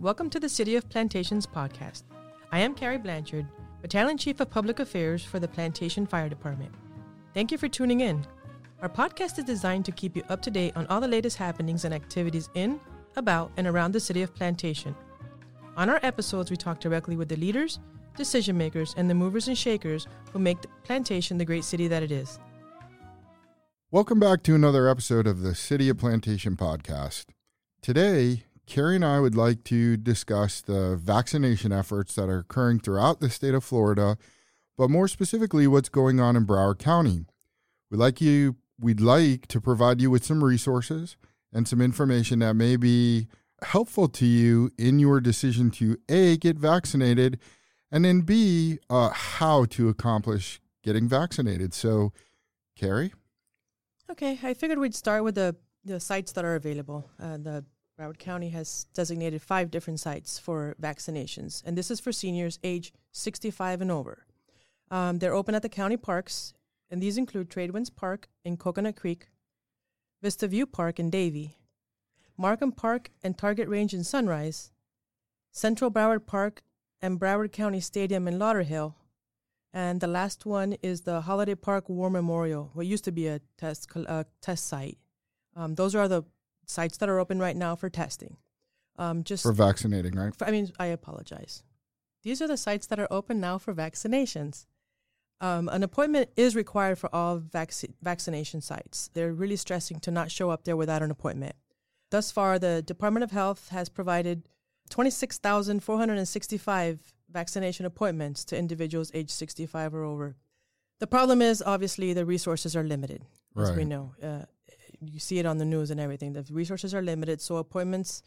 Welcome to the City of Plantations podcast. I am Cary Blanchard, Battalion Chief of Public Affairs for the Plantation Fire Department. Thank you for tuning in. Our podcast is designed to keep you up to date on all the latest happenings and activities in, about, and around the City of Plantation. On our episodes, we talk directly with the leaders, decision makers, and the movers and shakers who make the plantation the great city that it is. Welcome back to another episode of the City of Plantation podcast. Today, Cary and I would like to discuss the vaccination efforts that are occurring throughout the state of Florida, but more specifically, what's going on in Broward County. We'd like you we'd like to provide you with some resources and some information that may be helpful to you in your decision to A, get vaccinated, and then B, uh, how to accomplish getting vaccinated. So, Cary? Okay, I figured we'd start with the, the sites that are available. Uh, the Broward County has designated five different sites for vaccinations, and this is for seniors age 65 and over. Um, they're open at the county parks, and these include Tradewinds Park in Coconut Creek, Vista View Park in Davie, Markham Park and Target Range in Sunrise, Central Broward Park and Broward County Stadium in Lauderhill, and the last one is the Holiday Park War Memorial, what used to be a test uh, test site. Um, those are the sites that are open right now for testing. Um, just for vaccinating, right? For, I mean, I apologize. These are the sites that are open now for vaccinations. Um, an appointment is required for all vac- vaccination sites. They're really stressing to not show up there without an appointment. Thus far, the Department of Health has provided 26,465 vaccination appointments to individuals age 65 or over. The problem is obviously the resources are limited, as we know. Uh, you see it on the news and everything. The resources are limited, so appointments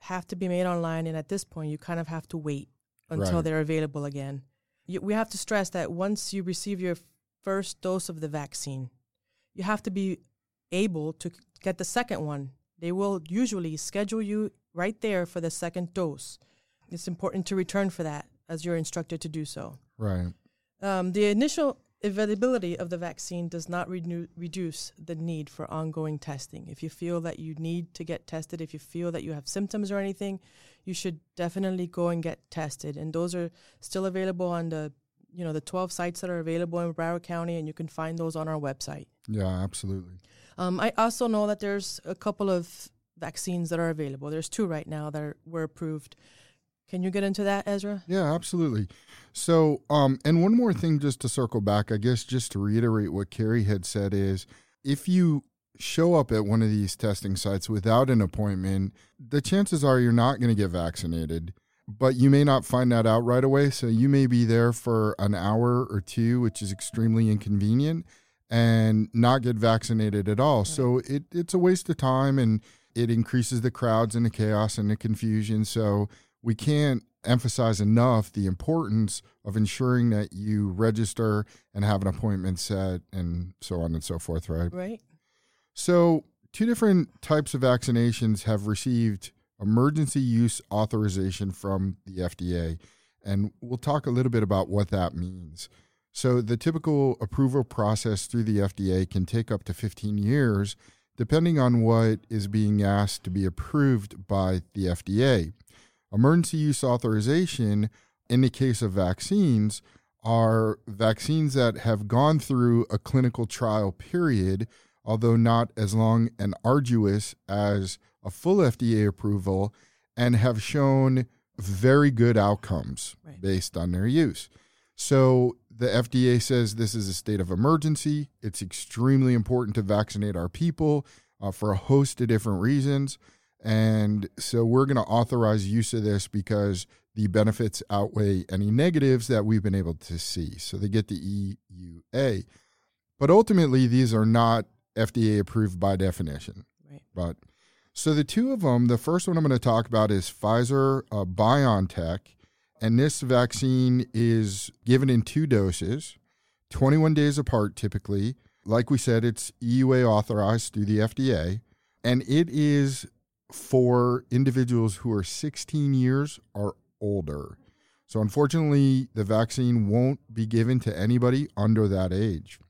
have to be made online. And at this point, you kind of have to wait until right. they're available again. You, we have to stress that once you receive your first dose of the vaccine, you have to be able to get the second one. They will usually schedule you right there for the second dose. It's important to return for that as you're instructed to do so. Right. Um, the initial availability of the vaccine does not renew, reduce the need for ongoing testing. If you feel that you need to get tested, if you feel that you have symptoms or anything, you should definitely go and get tested. And those are still available on the you know the 12 sites that are available in Broward County, and you can find those on our website. Yeah, absolutely. Um, I also know that there's a couple of vaccines that are available. There's two right now that are, were approved. Can you get into that, Ezra? Yeah, absolutely. So, um, and one more thing just to circle back, I guess, just to reiterate what Cary had said is if you show up at one of these testing sites without an appointment, the chances are you're not going to get vaccinated, but you may not find that out right away. So you may be there for an hour or two, which is extremely inconvenient, and not get vaccinated at all. Right. So it, it's a waste of time and it increases the crowds and the chaos and the confusion. So we can't emphasize enough the importance of ensuring that you register and have an appointment set and so on and so forth, right? Right. So, two different types of vaccinations have received emergency use authorization from the FDA, and we'll talk a little bit about what that means. So, the typical approval process through the FDA can take up to 15 years, depending on what is being asked to be approved by the FDA. Emergency use authorization in the case of vaccines are vaccines that have gone through a clinical trial period, although not as long and arduous as a full FDA approval, and have shown very good outcomes right. based on their use. So the FDA says this is a state of emergency. It's extremely important to vaccinate our people uh, for a host of different reasons. And so we're going to authorize use of this because the benefits outweigh any negatives that we've been able to see. So they get the EUA. But ultimately, these are not FDA approved by definition. Right. But so the two of them, the first one I'm going to talk about is Pfizer uh, BioNTech. And this vaccine is given in two doses, 21 days apart typically. Like we said, it's EUA authorized through the FDA. And it is for individuals who are 16 years or older. So, unfortunately, the vaccine won't be given to anybody under that age.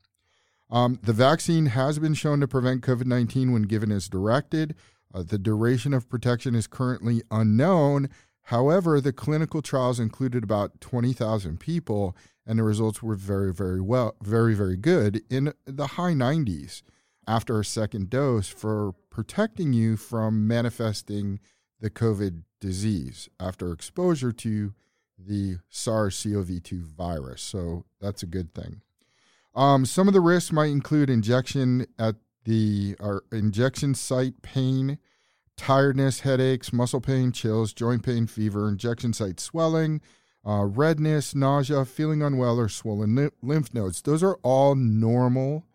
Um, the vaccine has been shown to prevent COVID 19 when given as directed. Uh, the duration of protection is currently unknown. However, the clinical trials included about 20,000 people, and the results were very, very well, very, very good in the high 90s after a second dose for protecting you from manifesting the COVID disease after exposure to the SARS CoV 2 virus. So that's a good thing. Um, some of the risks might include injection at the injection site pain, tiredness, headaches, muscle pain, chills, joint pain, fever, injection site swelling, uh, redness, nausea, feeling unwell, or swollen lymph nodes. Those are all normal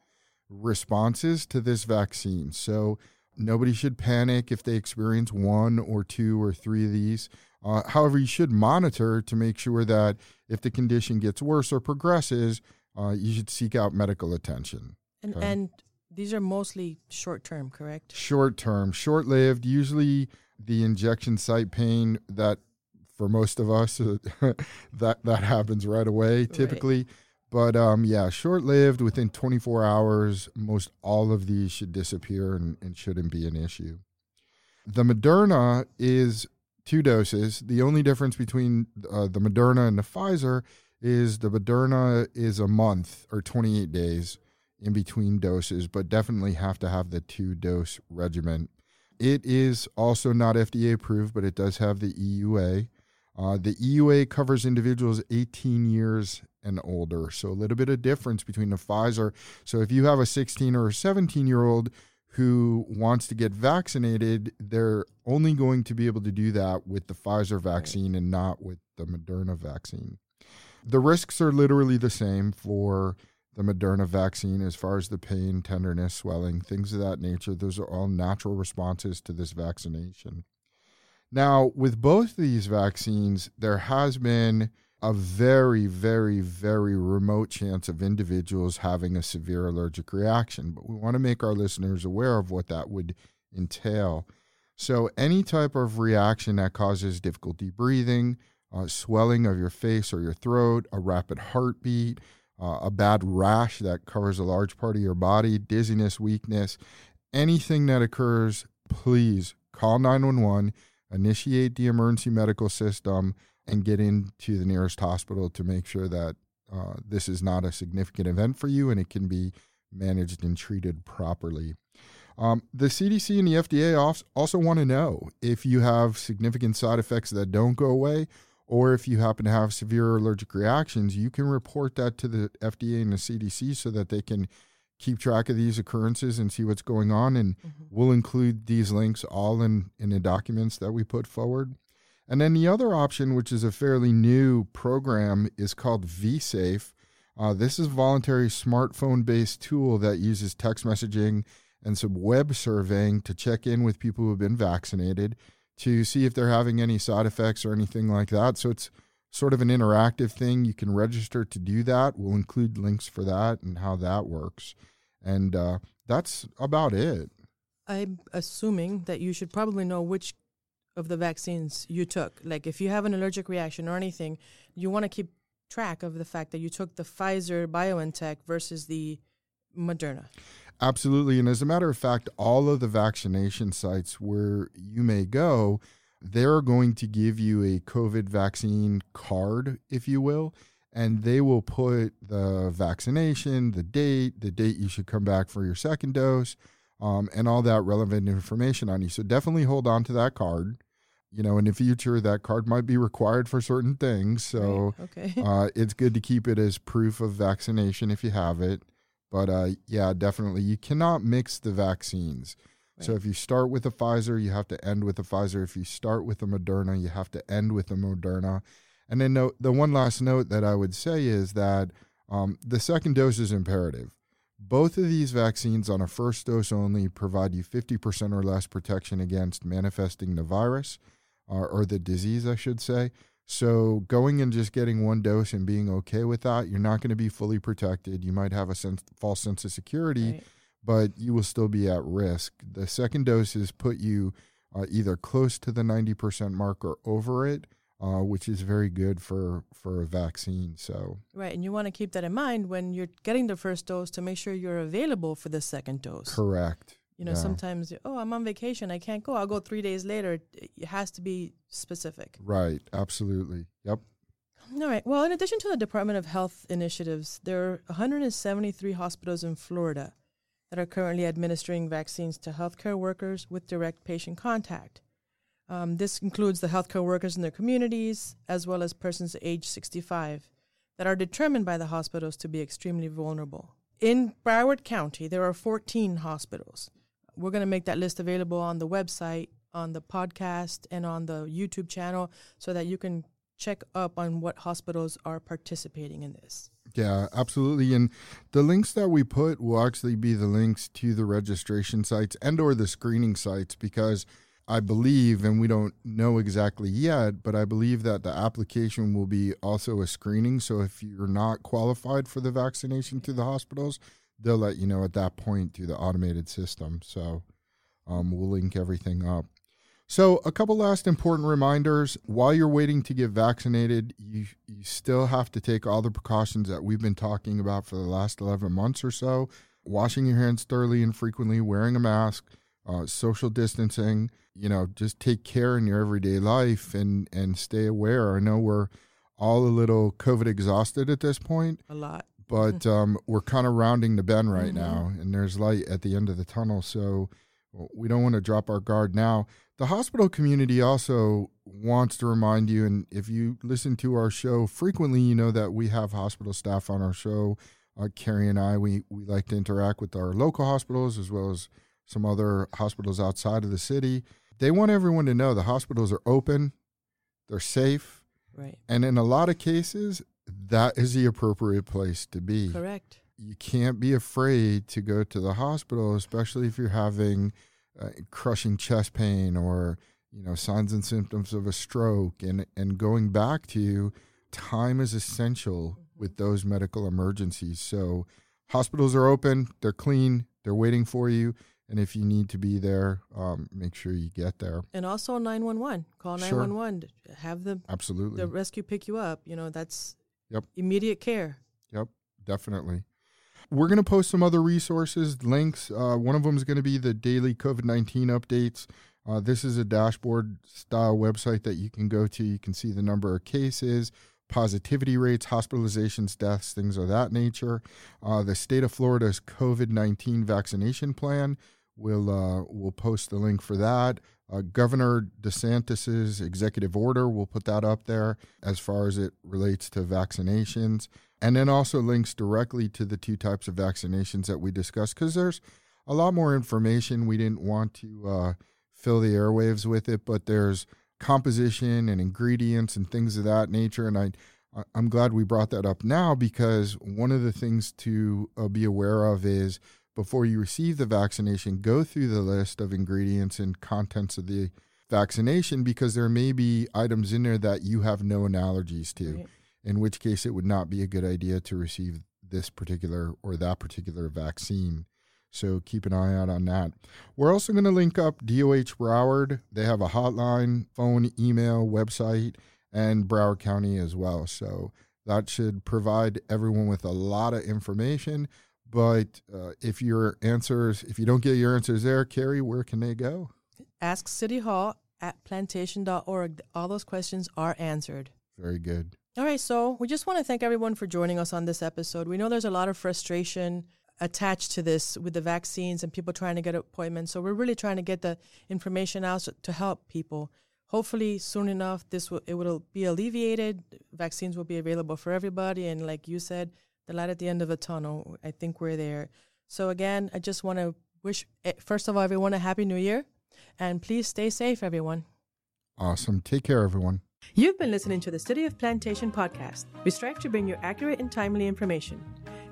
responses to this vaccine. So nobody should panic if they experience one or two or three of these. Uh, however, you should monitor to make sure that if the condition gets worse or progresses, uh, you should seek out medical attention. And, okay? and these are mostly short term, correct? Short term, short lived. Usually, the injection site pain that for most of us that that happens right away typically. Right. But um, yeah, short lived. Within 24 hours, most all of these should disappear and, and shouldn't be an issue. The Moderna is two doses. The only difference between uh, the Moderna and the Pfizer is the Moderna is a month or 28 days in between doses, but definitely have to have the two dose regimen. It is also not FDA approved, but it does have the EUA. Uh, the EUA covers individuals 18 years and older, so a little bit of difference between the Pfizer. So if you have a 16 or a 17 year old who wants to get vaccinated, they're only going to be able to do that with the Pfizer vaccine and not with the Moderna vaccine. The risks are literally the same for the Moderna vaccine as far as the pain, tenderness, swelling, things of that nature. Those are all natural responses to this vaccination. Now, with both these vaccines, there has been a very, very, very remote chance of individuals having a severe allergic reaction. But we want to make our listeners aware of what that would entail. So, any type of reaction that causes difficulty breathing, uh, swelling of your face or your throat, a rapid heartbeat, uh, a bad rash that covers a large part of your body, dizziness, weakness, anything that occurs, please call 911, initiate the emergency medical system and get into the nearest hospital to make sure that uh, this is not a significant event for you and it can be managed and treated properly. Um, the CDC and the FDA also want to know if you have significant side effects that don't go away, or if you happen to have severe allergic reactions, you can report that to the FDA and the CDC so that they can keep track of these occurrences and see what's going on. And mm-hmm. we'll include these links all in, in the documents that we put forward. And then the other option, which is a fairly new program, is called vSafe. Uh, this is a voluntary smartphone based tool that uses text messaging and some web surveying to check in with people who have been vaccinated to see if they're having any side effects or anything like that. So it's sort of an interactive thing. You can register to do that. We'll include links for that and how that works. And uh, that's about it. I'm assuming that you should probably know which of the vaccines you took. Like if you have an allergic reaction or anything, you want to keep track of the fact that you took the Pfizer BioNTech versus the Moderna. Absolutely. And as a matter of fact, all of the vaccination sites where you may go, they're going to give you a COVID vaccine card, if you will, and they will put the vaccination, the date, the date you should come back for your second dose, um, and all that relevant information on you. So definitely hold on to that card. You know, in the future, that card might be required for certain things. So right. okay. uh, it's good to keep it as proof of vaccination if you have it. But uh, yeah, definitely, you cannot mix the vaccines. Right. So if you start with a Pfizer, you have to end with a Pfizer. If you start with a Moderna, you have to end with a Moderna. And then the, the one last note that I would say is that um, the second dose is imperative. Both of these vaccines on a first dose only provide you 50% or less protection against manifesting the virus uh, or the disease, I should say. So going and just getting one dose and being okay with that, you're not going to be fully protected. You might have a sense, false sense of security, right. but you will still be at risk. The second dose doses put you uh, either close to the 90% mark or over it uh, which is very good for for a vaccine. So right, and you want to keep that in mind when you're getting the first dose to make sure you're available for the second dose. Correct. You know, Yeah. sometimes, oh, I'm on vacation, I can't go. I'll go three days later. It has to be specific. Right. Absolutely. Yep. All right. Well, in addition to the Department of Health initiatives, there are 173 hospitals in Florida that are currently administering vaccines to healthcare workers with direct patient contact. Um, this includes the healthcare workers in their communities, as well as persons age 65 that are determined by the hospitals to be extremely vulnerable. In Broward County, there are 14 hospitals. We're going to make that list available on the website, on the podcast, and on the YouTube channel so that you can check up on what hospitals are participating in this. Yeah, absolutely. And the links that we put will actually be the links to the registration sites and or the screening sites because I believe and we don't know exactly yet, but I believe that the application will be also a screening. So if you're not qualified for the vaccination through the hospitals, they'll let you know at that point through the automated system. So um, we'll link everything up. So, a couple last important reminders. While you're waiting to get vaccinated, you, you still have to take all the precautions that we've been talking about for the last 11 months or so washing your hands thoroughly and frequently, wearing a mask, uh, social distancing. You know, just take care in your everyday life and, and stay aware. I know we're all a little COVID exhausted at this point, A lot. but um, we're kind of rounding the bend right Mhm. now, and there's light at the end of the tunnel. So we don't want to drop our guard now. The hospital community also wants to remind you, and if you listen to our show frequently, you know that we have hospital staff on our show. Uh, Cary and I, we, we like to interact with our local hospitals as well as some other hospitals outside of the city. They want everyone to know the hospitals are open, they're safe, Right. and in a lot of cases, that is the appropriate place to be. Correct. You can't be afraid to go to the hospital, especially if you're having uh, crushing chest pain or you know signs and symptoms of a stroke. And and going back to you, time is essential with those medical emergencies. So hospitals are open, they're clean, they're waiting for you. And if you need to be there, um, make sure you get there. And also 911. Call Sure. 911. Have the, Absolutely. the rescue pick you up. You know, that's Yep. immediate care. Yep, definitely. We're going to post some other resources, links. Uh, one of them is going to be the daily COVID 19 updates. Uh, this is a dashboard style website that you can go to. You can see the number of cases, positivity rates, hospitalizations, deaths, things of that nature. Uh, the state of Florida's COVID 19 vaccination plan. We'll, uh, we'll post the link for that. Uh, Governor DeSantis's executive order, we'll put that up there as far as it relates to vaccinations. And then also links directly to the two types of vaccinations that we discussed because there's a lot more information. We didn't want to uh, fill the airwaves with it but there's composition and ingredients and things of that nature. And i i'm glad we brought that up now because one of the things to uh, be aware of is before you receive the vaccination go through the list of ingredients and contents of the vaccination because there may be items in there that you have known allergies to Right. in which case it would not be a good idea to receive this particular or that particular vaccine. So keep an eye out on that. We're also going to link up DOH Broward. They have a hotline, phone, email, website, and Broward County as well. So that should provide everyone with a lot of information. But uh, if your answers, if you don't get your answers there, Cary, where can they go? Ask City Hall at plantation.org. All those questions are answered. Very good. All right, so we just want to thank everyone for joining us on this episode. We know there's a lot of frustration attached to this with the vaccines and people trying to get appointments. So we're really trying to get the information out to help people. Hopefully, soon enough, this will it will be alleviated. Vaccines will be available for everybody, and like you said, the light at the end of the tunnel. I think we're there. So again, I just want to wish eh, first of all everyone a happy New Year, and please stay safe, everyone. Awesome. Take care, everyone. You've been listening to the City of Plantation podcast. We strive to bring you accurate and timely information.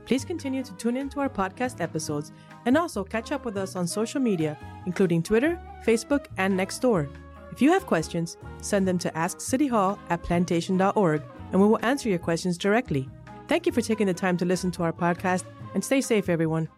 Please continue to tune into our podcast episodes and also catch up with us on social media, including Twitter, Facebook, and Nextdoor. If you have questions, send them to askcityhall at plantation.org and we will answer your questions directly. Thank you for taking the time to listen to our podcast and stay safe, everyone.